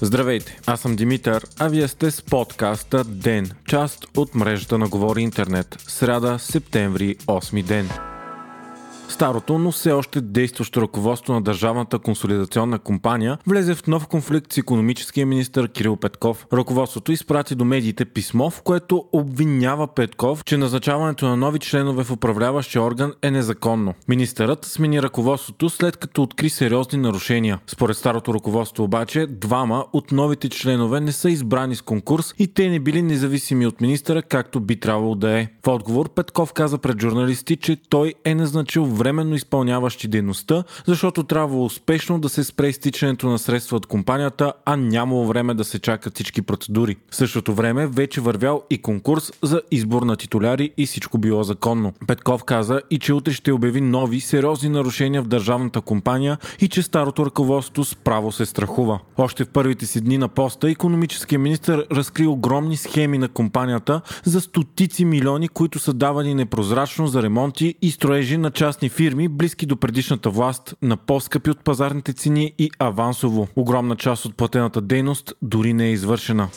Здравейте, аз съм Димитър, а вие сте с подкаста ДЕН, част от мрежата на Говори Интернет. Сряда, септември, 8 ден. Старото, но все още действащо ръководство на Държавната консолидационна компания влезе в нов конфликт с економическия министр Кирил Петков. Ръководството изпрати до медиите писмо, в което обвинява Петков, че назначаването на нови членове в управляващия орган е незаконно. Министърът смени ръководството след като откри сериозни нарушения. Според старото ръководство обаче, двама от новите членове не са избрани с конкурс и те не били независими от министъра, както би трябвало да е. В отговор Петков каза пред журналисти, че той е назначил временно изпълняващи дейността, защото трябва успешно да се спре изтичането на средства от компанията, а нямало време да се чакат всички процедури. В същото време вече вървял и конкурс за избор на титуляри и всичко било законно. Петков каза и че утре ще обяви нови сериозни нарушения в държавната компания и че старото ръководство справо се страхува. Още в първите си дни на поста економическия министр разкри огромни схеми на компанията за стотици милиони, които са давани непрозрачно за ремонти и строежи на частни фирми, близки до предишната власт, на по-скъпи от пазарните цени и авансово. Огромна част от платената дейност дори не е извършена.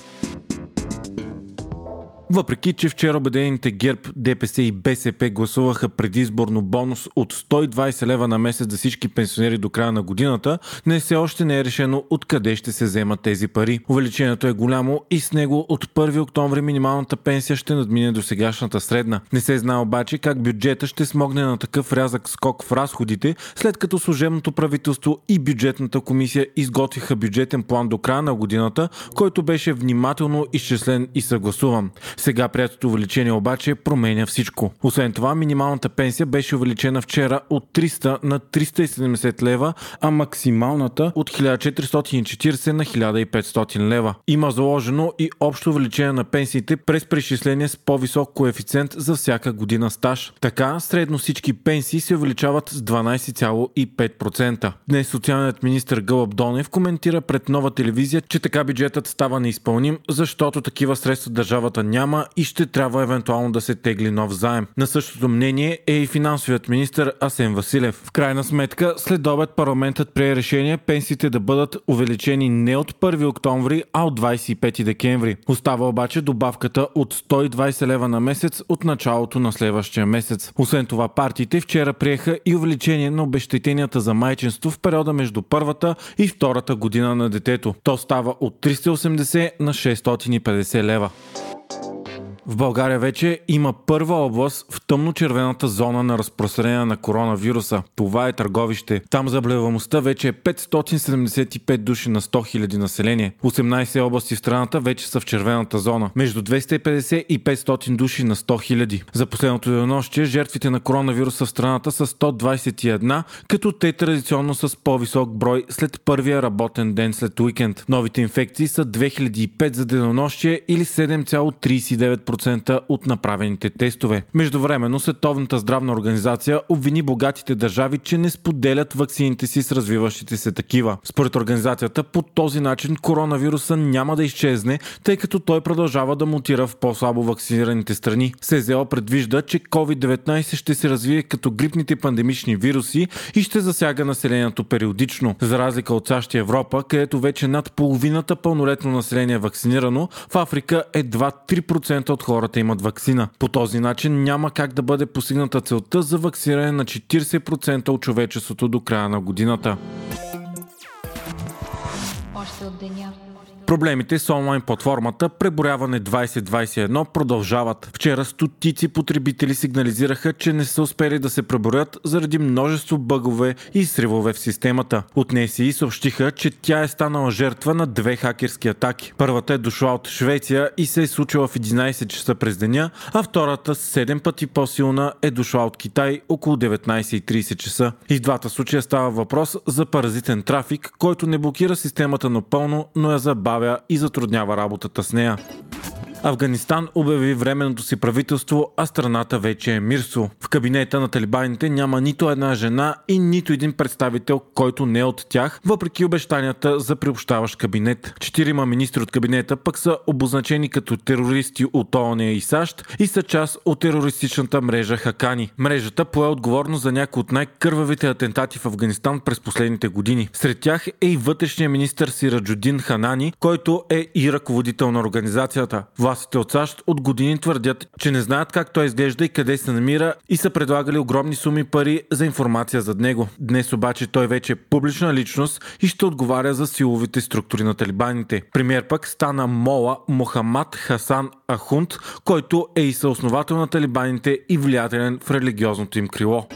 Въпреки, че вчера обедените ГЕРБ, ДПС и БСП гласуваха предизборно бонус от 120 лева на месец за всички пенсионери до края на годината, не все още не е решено откъде ще се вземат тези пари. Увеличението е голямо и с него от 1 октомври минималната пенсия ще надмине до сегашната средна. Не се знае обаче как бюджета ще смогне на такъв рязък скок в разходите, след като служебното правителство и бюджетната комисия изготвиха бюджетен план до края на годината, който беше внимателно изчислен и съгласуван. Сега приятното увеличение обаче променя всичко. Освен това, минималната пенсия беше увеличена вчера от 300 на 370 лева, а максималната от 1440 на 1500 лева. Има заложено и общо увеличение на пенсиите през преизчисление с по-висок коефициент за всяка година стаж. Така, средно всички пенсии се увеличават с 12,5%. Днес социалният министр Гълъб Донев коментира пред нова телевизия, че така бюджетът става неизпълним, защото такива средства държавата няма няма и ще трябва евентуално да се тегли нов заем. На същото мнение е и финансовият министр Асен Василев. В крайна сметка, след обед парламентът прие решение пенсиите да бъдат увеличени не от 1 октомври, а от 25 декември. Остава обаче добавката от 120 лева на месец от началото на следващия месец. Освен това, партиите вчера приеха и увеличение на обещетенията за майчинство в периода между първата и втората година на детето. То става от 380 на 650 лева. В България вече има първа област в тъмно-червената зона на разпространение на коронавируса. Това е търговище. Там заболеваемостта вече е 575 души на 100 000 население. 18 области в страната вече са в червената зона. Между 250 и 500 души на 100 000. За последното денонощие жертвите на коронавируса в страната са 121, като те традиционно са с по-висок брой след първия работен ден след уикенд. Новите инфекции са 2005 за денонощие или 7,39% 10% от направените тестове. Междувременно Световната здравна организация обвини богатите държави, че не споделят ваксините си с развиващите се такива. Според организацията, по този начин коронавируса няма да изчезне, тъй като той продължава да мутира в по-слабо вакцинираните страни. СЗО предвижда, че COVID-19 ще се развие като грипните пандемични вируси и ще засяга населението периодично. За разлика от САЩ и Европа, където вече над половината пълнолетно население е вакцинирано, в Африка едва 3% от хората имат вакцина. По този начин няма как да бъде постигната целта за вакциниране на 40% от човечеството до края на годината. Още от деня. Проблемите с онлайн платформата Преборяване 2021 продължават. Вчера стотици потребители сигнализираха, че не са успели да се преборят заради множество бъгове и сривове в системата. От НСИ съобщиха, че тя е станала жертва на две хакерски атаки. Първата е дошла от Швеция и се е случила в 11 часа през деня, а втората 7 пъти по-силна е дошла от Китай около 19.30 часа. И в двата случая става въпрос за паразитен трафик, който не блокира системата напълно, но я забавя забавя и затруднява работата с нея. Афганистан обяви временното си правителство, а страната вече е мирсо. В кабинета на талибаните няма нито една жена и нито един представител, който не е от тях, въпреки обещанията за приобщаващ кабинет. Четирима министри от кабинета пък са обозначени като терористи от ООН и САЩ и са част от терористичната мрежа Хакани. Мрежата пое отговорност за някои от най-кървавите атентати в Афганистан през последните години. Сред тях е и вътрешния министр Сираджудин Ханани, който е и ръководител на организацията. Властите от САЩ от години твърдят, че не знаят как той изглежда и къде се намира и са предлагали огромни суми пари за информация за него. Днес обаче той вече е публична личност и ще отговаря за силовите структури на талибаните. Премьер пък стана Мола Мохамад Хасан Ахунд, който е и съосновател на талибаните и влиятелен в религиозното им крило.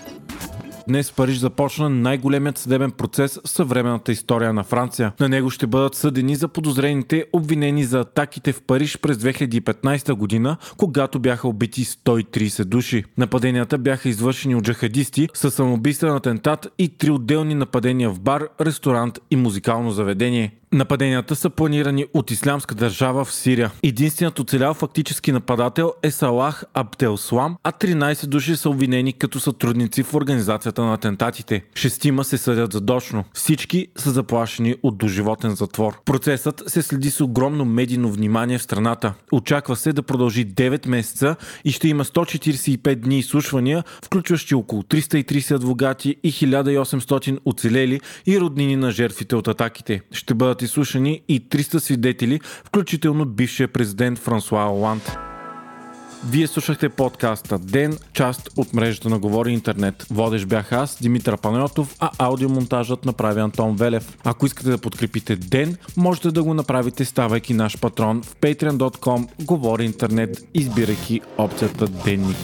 Днес в Париж започна най-големият съдебен процес в съвременната история на Франция. На него ще бъдат съдени за подозрените, обвинени за атаките в Париж през 2015 година, когато бяха убити 130 души. Нападенията бяха извършени от джахадисти с самоубийствен атентат и три отделни нападения в бар, ресторант и музикално заведение. Нападенията са планирани от Ислямска държава в Сирия. Единственият оцелял фактически нападател е Салах Абделслам, а 13 души са обвинени като сътрудници в организацията на атентатите. Шестима се съдят задочно. Всички са заплашени от доживотен затвор. Процесът се следи с огромно медийно внимание в страната. Очаква се да продължи 9 месеца и ще има 145 дни изслушвания, включващи около 330 адвокати и 1800 оцелели и роднини на жертвите от атаките. Ще бъдат бъдат изслушани и 300 свидетели, включително бившия президент Франсуа Оланд. Вие слушахте подкаста Ден, част от мрежата на Говори Интернет. Водещ бях аз, Димитър Панайотов, а аудиомонтажът направи Антон Велев. Ако искате да подкрепите Ден, можете да го направите ставайки наш патрон в patreon.com Говори Интернет, избирайки опцията Денник.